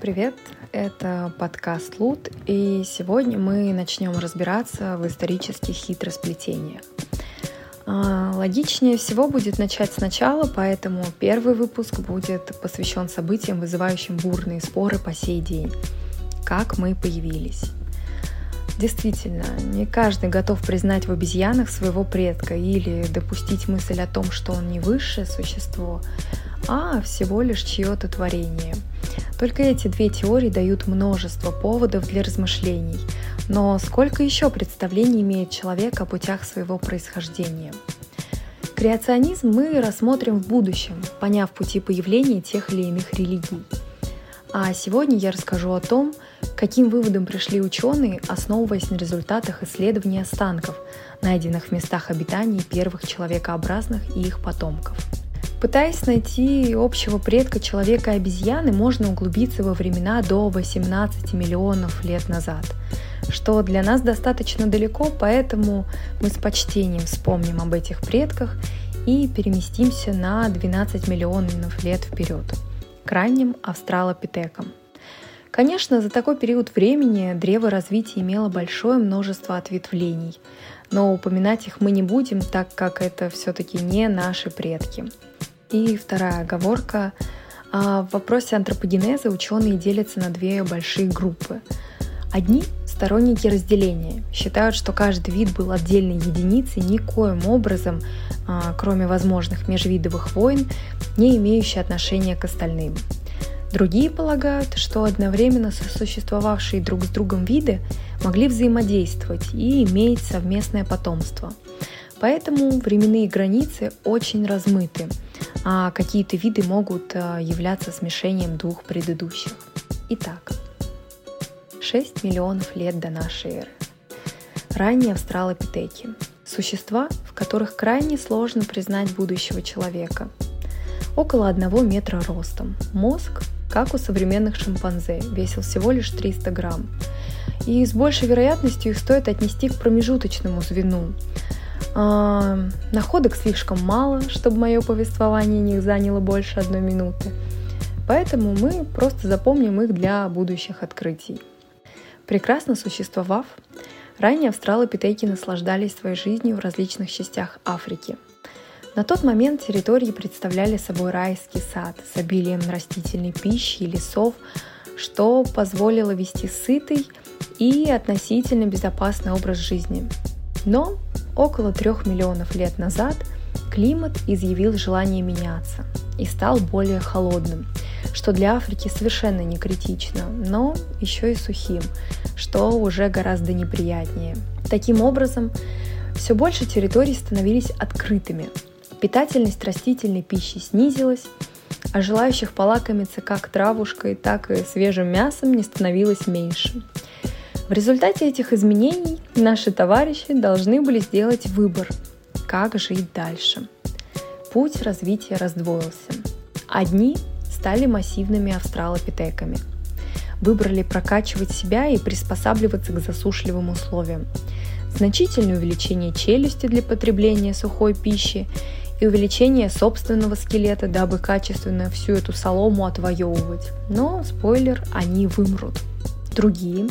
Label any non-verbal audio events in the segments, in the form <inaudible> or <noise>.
Привет, это подкаст Лут, и сегодня мы начнем разбираться в исторических хитросплетениях. А, логичнее всего будет начать сначала, поэтому первый выпуск будет посвящен событиям, вызывающим бурные споры по сей день. Как мы появились. Действительно, не каждый готов признать в обезьянах своего предка или допустить мысль о том, что он не высшее существо, а всего лишь чье-то творение. Только эти две теории дают множество поводов для размышлений. Но сколько еще представлений имеет человек о путях своего происхождения? Креационизм мы рассмотрим в будущем, поняв пути появления тех или иных религий. А сегодня я расскажу о том, каким выводом пришли ученые, основываясь на результатах исследований останков, найденных в местах обитания первых человекообразных и их потомков. Пытаясь найти общего предка человека и обезьяны, можно углубиться во времена до 18 миллионов лет назад, что для нас достаточно далеко, поэтому мы с почтением вспомним об этих предках и переместимся на 12 миллионов лет вперед, к ранним австралопитекам – Конечно, за такой период времени древо развития имело большое множество ответвлений, но упоминать их мы не будем, так как это все-таки не наши предки. И вторая оговорка. А, в вопросе антропогенеза ученые делятся на две большие группы. Одни сторонники разделения считают, что каждый вид был отдельной единицей, никоим образом, а, кроме возможных межвидовых войн, не имеющей отношения к остальным. Другие полагают, что одновременно сосуществовавшие друг с другом виды могли взаимодействовать и иметь совместное потомство. Поэтому временные границы очень размыты, какие-то виды могут э, являться смешением двух предыдущих. Итак, 6 миллионов лет до нашей эры. Ранние австралопитеки – существа, в которых крайне сложно признать будущего человека. Около 1 метра ростом, мозг как у современных шимпанзе, весил всего лишь 300 грамм. И с большей вероятностью их стоит отнести к промежуточному звену. А, находок слишком мало, чтобы мое повествование них заняло больше одной минуты. Поэтому мы просто запомним их для будущих открытий. Прекрасно существовав, ранее австралопитеки наслаждались своей жизнью в различных частях Африки – на тот момент территории представляли собой райский сад с обилием растительной пищи и лесов, что позволило вести сытый и относительно безопасный образ жизни. Но около трех миллионов лет назад климат изъявил желание меняться и стал более холодным, что для Африки совершенно не критично, но еще и сухим, что уже гораздо неприятнее. Таким образом, все больше территорий становились открытыми, Питательность растительной пищи снизилась, а желающих полакомиться как травушкой, так и свежим мясом не становилось меньше. В результате этих изменений наши товарищи должны были сделать выбор, как жить дальше. Путь развития раздвоился. Одни стали массивными австралопитеками. Выбрали прокачивать себя и приспосабливаться к засушливым условиям. Значительное увеличение челюсти для потребления сухой пищи и увеличение собственного скелета, дабы качественно всю эту солому отвоевывать. Но, спойлер, они вымрут. Другие,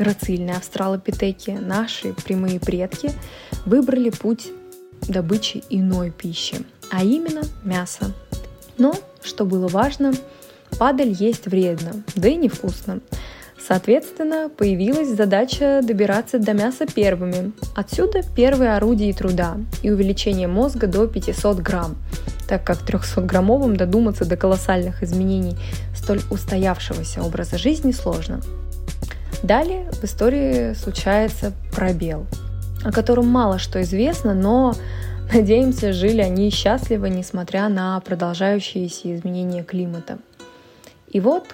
грацильные австралопитеки, наши прямые предки, выбрали путь добычи иной пищи, а именно мясо. Но, что было важно, падаль есть вредно, да и невкусно. Соответственно, появилась задача добираться до мяса первыми. Отсюда первые орудия труда и увеличение мозга до 500 грамм, так как 300-граммовым додуматься до колоссальных изменений столь устоявшегося образа жизни сложно. Далее в истории случается пробел, о котором мало что известно, но, <laughs> надеемся, жили они счастливо, несмотря на продолжающиеся изменения климата. И вот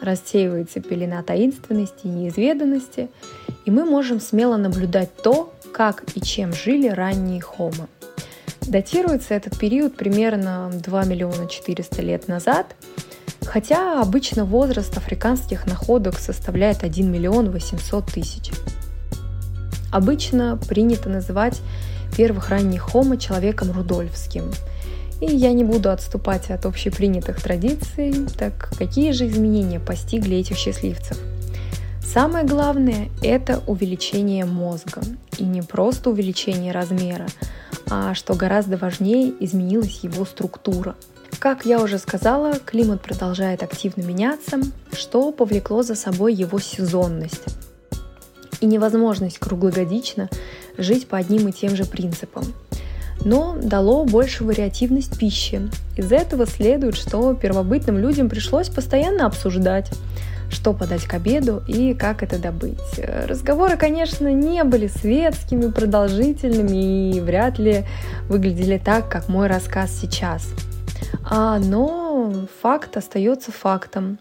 рассеивается пелена таинственности и неизведанности, и мы можем смело наблюдать то, как и чем жили ранние хомы. Датируется этот период примерно 2 миллиона 400 лет назад, хотя обычно возраст африканских находок составляет 1 миллион 800 тысяч. Обычно принято называть первых ранних хомо человеком рудольфским. И я не буду отступать от общепринятых традиций, так какие же изменения постигли этих счастливцев? Самое главное – это увеличение мозга. И не просто увеличение размера, а, что гораздо важнее, изменилась его структура. Как я уже сказала, климат продолжает активно меняться, что повлекло за собой его сезонность и невозможность круглогодично жить по одним и тем же принципам но дало большую вариативность пищи. Из этого следует, что первобытным людям пришлось постоянно обсуждать, что подать к обеду и как это добыть. Разговоры, конечно, не были светскими, продолжительными и вряд ли выглядели так, как мой рассказ сейчас. А, но факт остается фактом.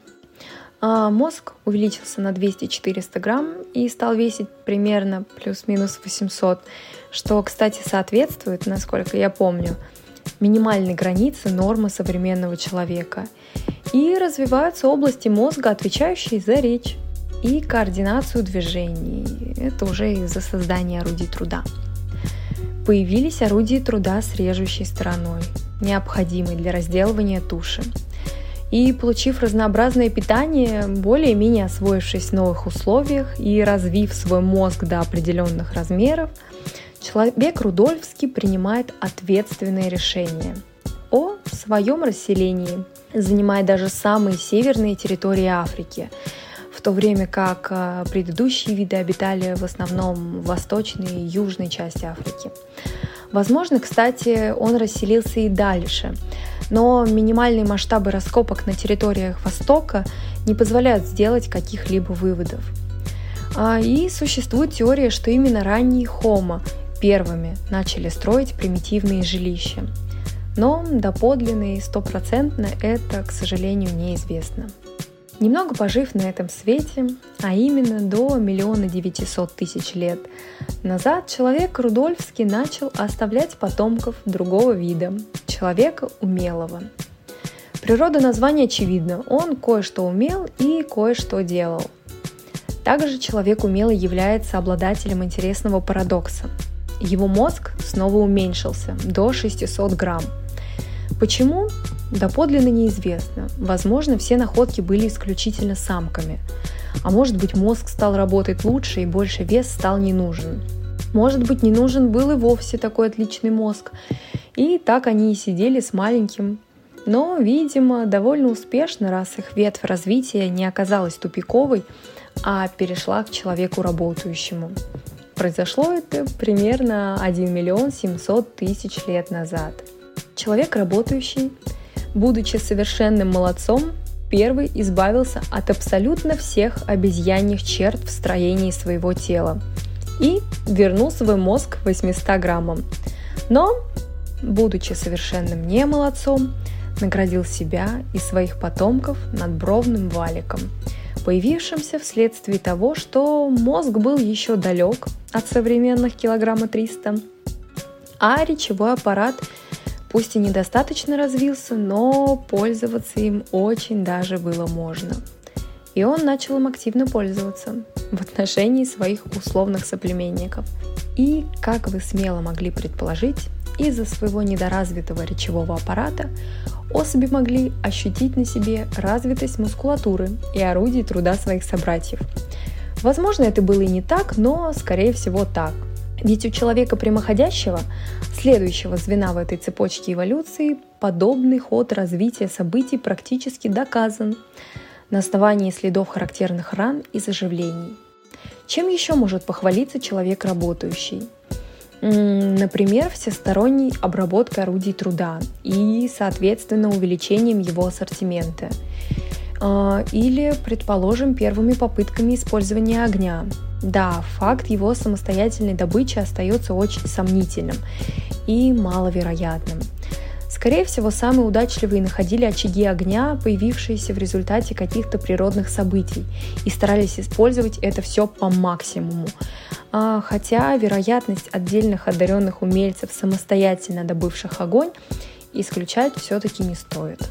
А мозг увеличился на 200-400 грамм и стал весить примерно плюс-минус 800 что, кстати, соответствует, насколько я помню, минимальной границе нормы современного человека. И развиваются области мозга, отвечающие за речь и координацию движений. Это уже из-за создания орудий труда. Появились орудия труда с режущей стороной, необходимой для разделывания туши. И получив разнообразное питание, более-менее освоившись в новых условиях и развив свой мозг до определенных размеров – человек Рудольфский принимает ответственные решения о своем расселении, занимая даже самые северные территории Африки, в то время как э, предыдущие виды обитали в основном в восточной и южной части Африки. Возможно, кстати, он расселился и дальше, но минимальные масштабы раскопок на территориях Востока не позволяют сделать каких-либо выводов. А, и существует теория, что именно ранний Homo первыми начали строить примитивные жилища. Но доподлинно и стопроцентно это, к сожалению, неизвестно. Немного пожив на этом свете, а именно до миллиона девятисот тысяч лет назад, человек Рудольфский начал оставлять потомков другого вида, человека умелого. Природа названия очевидна, он кое-что умел и кое-что делал. Также человек умелый является обладателем интересного парадокса – его мозг снова уменьшился до 600 грамм. Почему? Доподлинно неизвестно. Возможно, все находки были исключительно самками. А может быть, мозг стал работать лучше и больше вес стал не нужен. Может быть, не нужен был и вовсе такой отличный мозг. И так они и сидели с маленьким. Но, видимо, довольно успешно, раз их ветвь развития не оказалась тупиковой, а перешла к человеку работающему. Произошло это примерно 1 миллион 700 тысяч лет назад. Человек работающий, будучи совершенным молодцом, первый избавился от абсолютно всех обезьяньих черт в строении своего тела и вернул свой мозг 800 граммам. Но, будучи совершенным не молодцом, наградил себя и своих потомков надбровным валиком – появившимся вследствие того, что мозг был еще далек от современных килограмма 300, а речевой аппарат пусть и недостаточно развился, но пользоваться им очень даже было можно. И он начал им активно пользоваться в отношении своих условных соплеменников. И, как вы смело могли предположить, из-за своего недоразвитого речевого аппарата особи могли ощутить на себе развитость мускулатуры и орудий труда своих собратьев. Возможно, это было и не так, но, скорее всего, так. Ведь у человека прямоходящего, следующего звена в этой цепочке эволюции, подобный ход развития событий практически доказан на основании следов характерных ран и заживлений. Чем еще может похвалиться человек работающий? Например, всесторонней обработкой орудий труда и, соответственно, увеличением его ассортимента. А, или, предположим, первыми попытками использования огня. Да, факт его самостоятельной добычи остается очень сомнительным и маловероятным. Скорее всего, самые удачливые находили очаги огня, появившиеся в результате каких-то природных событий, и старались использовать это все по максимуму. А, хотя вероятность отдельных одаренных умельцев, самостоятельно добывших огонь, исключать все-таки не стоит.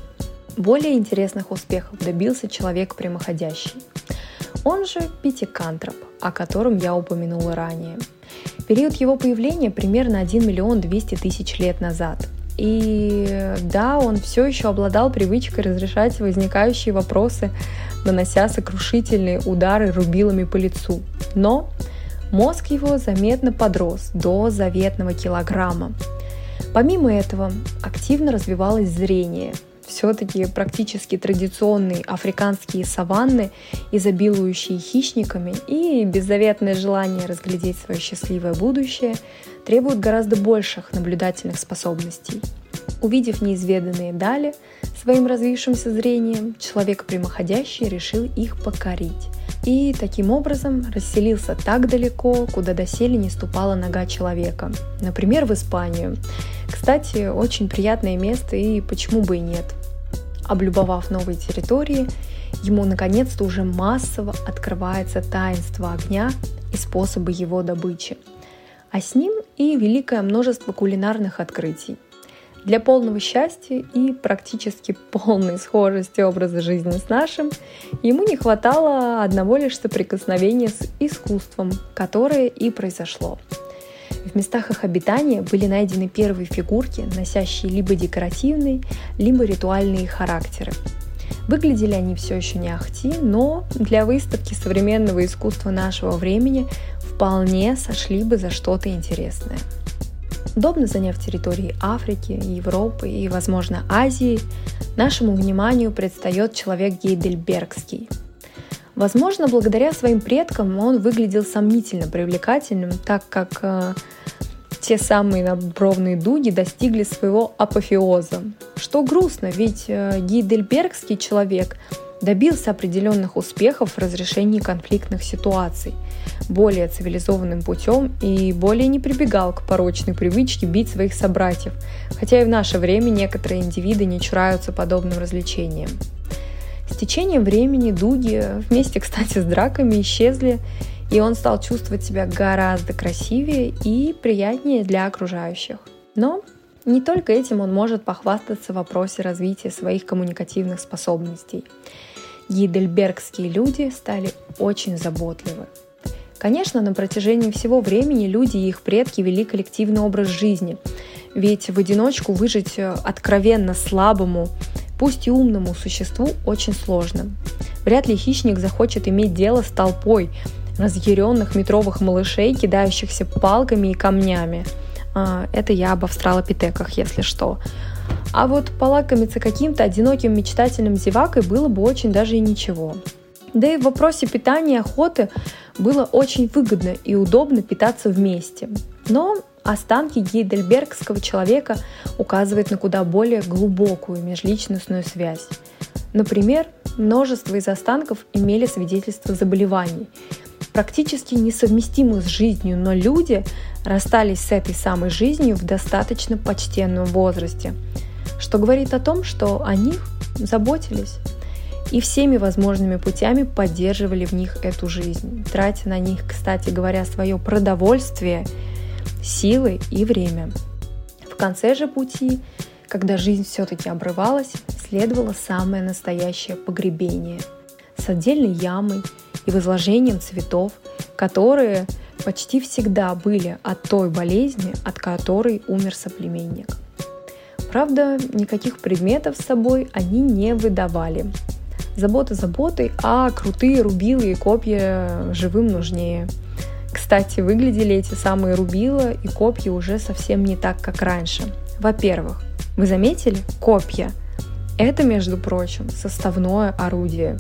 Более интересных успехов добился человек прямоходящий. Он же Питикантроп, о котором я упомянула ранее. Период его появления примерно 1 миллион 200 тысяч лет назад. И да, он все еще обладал привычкой разрешать возникающие вопросы, нанося сокрушительные удары рубилами по лицу. Но мозг его заметно подрос до заветного килограмма. Помимо этого, активно развивалось зрение. Все-таки практически традиционные африканские саванны, изобилующие хищниками, и беззаветное желание разглядеть свое счастливое будущее требуют гораздо больших наблюдательных способностей. Увидев неизведанные дали своим развившимся зрением, человек прямоходящий решил их покорить и таким образом расселился так далеко, куда доселе не ступала нога человека. Например, в Испанию. Кстати, очень приятное место и почему бы и нет. Облюбовав новые территории, ему наконец-то уже массово открывается таинство огня и способы его добычи. А с ним и великое множество кулинарных открытий – для полного счастья и практически полной схожести образа жизни с нашим ему не хватало одного лишь соприкосновения с искусством, которое и произошло. В местах их обитания были найдены первые фигурки, носящие либо декоративные, либо ритуальные характеры. Выглядели они все еще не ахти, но для выставки современного искусства нашего времени вполне сошли бы за что-то интересное. Удобно заняв территории Африки, Европы и, возможно, Азии, нашему вниманию предстает человек Гейдельбергский. Возможно, благодаря своим предкам он выглядел сомнительно привлекательным, так как э, те самые надбровные дуги достигли своего апофеоза. Что грустно, ведь э, Гейдельбергский человек добился определенных успехов в разрешении конфликтных ситуаций – более цивилизованным путем и более не прибегал к порочной привычке бить своих собратьев, хотя и в наше время некоторые индивиды не чураются подобным развлечениям. С течением времени дуги вместе, кстати, с драками исчезли, и он стал чувствовать себя гораздо красивее и приятнее для окружающих. Но не только этим он может похвастаться в вопросе развития своих коммуникативных способностей. Гидельбергские люди стали очень заботливы. Конечно, на протяжении всего времени люди и их предки вели коллективный образ жизни. Ведь в одиночку выжить э, откровенно слабому, пусть и умному существу очень сложно. Вряд ли хищник захочет иметь дело с толпой разъяренных метровых малышей, кидающихся палками и камнями. А, это я об австралопитеках, если что. А вот полакомиться каким-то одиноким мечтательным зевакой было бы очень даже и ничего. Да и в вопросе питания охоты было очень выгодно и удобно питаться вместе. Но останки гейдельбергского человека указывают на куда более глубокую межличностную связь. Например, множество из останков имели свидетельство заболеваний, практически несовместимых с жизнью, но люди расстались с этой самой жизнью в достаточно почтенном возрасте, что говорит о том, что о них заботились и всеми возможными путями поддерживали в них эту жизнь, тратя на них, кстати говоря, свое продовольствие, силы и время. В конце же пути, когда жизнь все-таки обрывалась, следовало самое настоящее погребение с отдельной ямой и возложением цветов, которые почти всегда были от той болезни, от которой умер соплеменник. Правда, никаких предметов с собой они не выдавали, Забота заботой, а крутые рубилы и копья живым нужнее. Кстати, выглядели эти самые рубила и копья уже совсем не так, как раньше. Во-первых, вы заметили? Копья. Это, между прочим, составное орудие.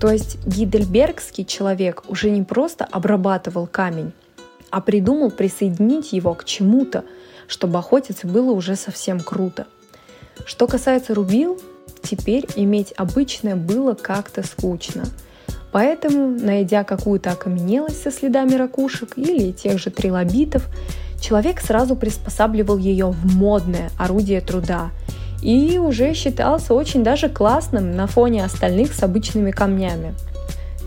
То есть гидельбергский человек уже не просто обрабатывал камень, а придумал присоединить его к чему-то, чтобы охотиться было уже совсем круто. Что касается рубил, теперь иметь обычное было как-то скучно. Поэтому, найдя какую-то окаменелость со следами ракушек или тех же трилобитов, человек сразу приспосабливал ее в модное орудие труда и уже считался очень даже классным на фоне остальных с обычными камнями.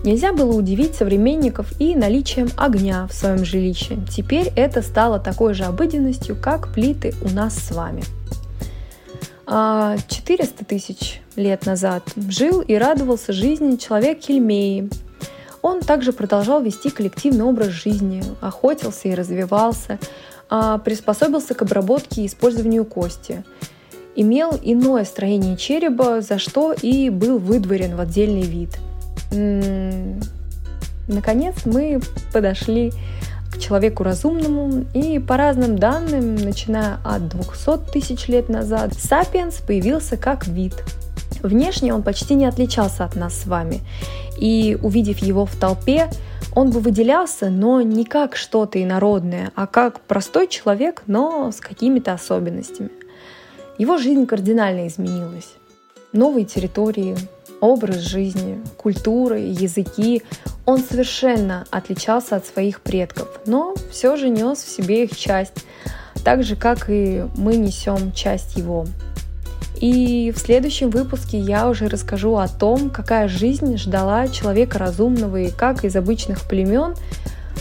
Нельзя было удивить современников и наличием огня в своем жилище. Теперь это стало такой же обыденностью, как плиты у нас с вами – 400 а, тысяч лет назад жил и радовался жизни человек Хельмеи. Он также продолжал вести коллективный образ жизни, охотился и развивался, а, приспособился к обработке и использованию кости, имел иное строение черепа, за что и был выдворен в отдельный вид. Наконец мы подошли человеку разумному, и по разным данным, начиная от 200 тысяч лет назад, сапиенс появился как вид. Внешне он почти не отличался от нас с вами, и увидев его в толпе, он бы выделялся, но не как что-то инородное, а как простой человек, но с какими-то особенностями. Его жизнь кардинально изменилась. Новые территории, образ жизни, культуры, языки. Он совершенно отличался от своих предков, но все же нес в себе их часть, так же, как и мы несем часть его. И в следующем выпуске я уже расскажу о том, какая жизнь ждала человека разумного и как из обычных племен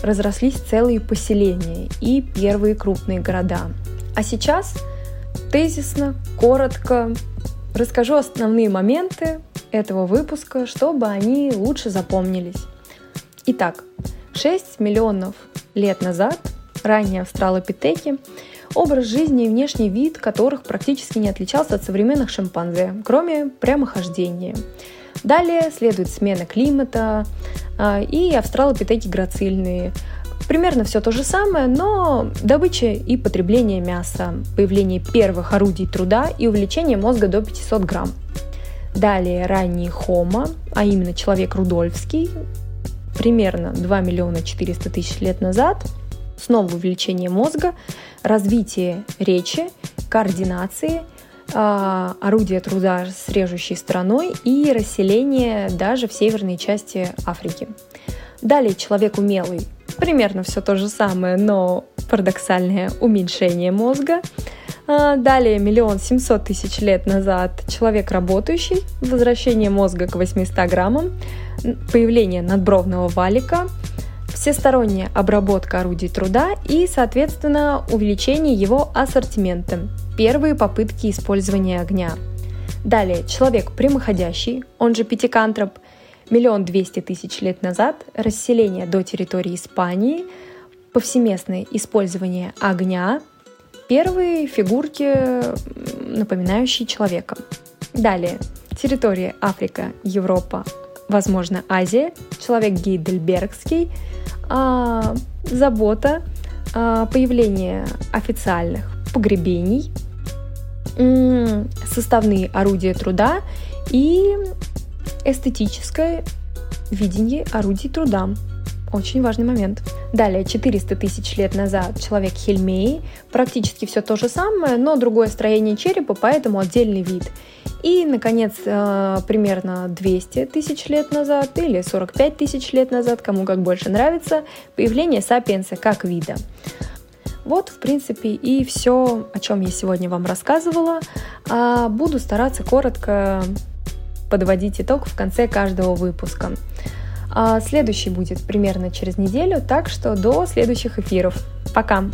разрослись целые поселения и первые крупные города. А сейчас тезисно, коротко расскажу основные моменты этого выпуска, чтобы они лучше запомнились. Итак, 6 миллионов лет назад ранние австралопитеки образ жизни и внешний вид которых практически не отличался от современных шимпанзе, кроме прямохождения. Далее следует смена климата а, и австралопитеки грацильные. Примерно все то же самое, но добыча и потребление мяса, появление первых орудий труда и увеличение мозга до 500 грамм. Далее ранний Хома, а именно человек Рудольфский, примерно 2 миллиона 400 тысяч лет назад – снова увеличение мозга, развитие речи, координации, а, орудие труда с режущей стороной и расселение даже в северной части Африки. Далее человек умелый, примерно все то же самое, но парадоксальное уменьшение мозга. А, далее миллион семьсот тысяч лет назад человек работающий, возвращение мозга к 800 граммам, появление надбровного валика – всесторонняя обработка орудий труда и, соответственно, увеличение его ассортимента. Первые попытки использования огня. Далее, человек прямоходящий, он же пятикантроп, миллион двести тысяч лет назад, расселение до территории Испании, повсеместное использование огня, первые фигурки, напоминающие человека. Далее, территория Африка, Европа, возможно, Азия, человек Гейдельбергский – а, забота, а, появление официальных погребений, составные орудия труда и эстетическое видение орудий труда. Очень важный момент. Далее, 400 тысяч лет назад человек Хельмей, практически все то же самое, но другое строение черепа, поэтому отдельный вид. И, наконец, э, примерно 200 тысяч лет назад или 45 тысяч лет назад, кому как больше нравится, появление сапиенса как вида. Вот, в принципе, и все, о чем я сегодня вам рассказывала. А, буду стараться коротко подводить итог в конце каждого выпуска. А следующий будет примерно через неделю, так что до следующих эфиров. Пока!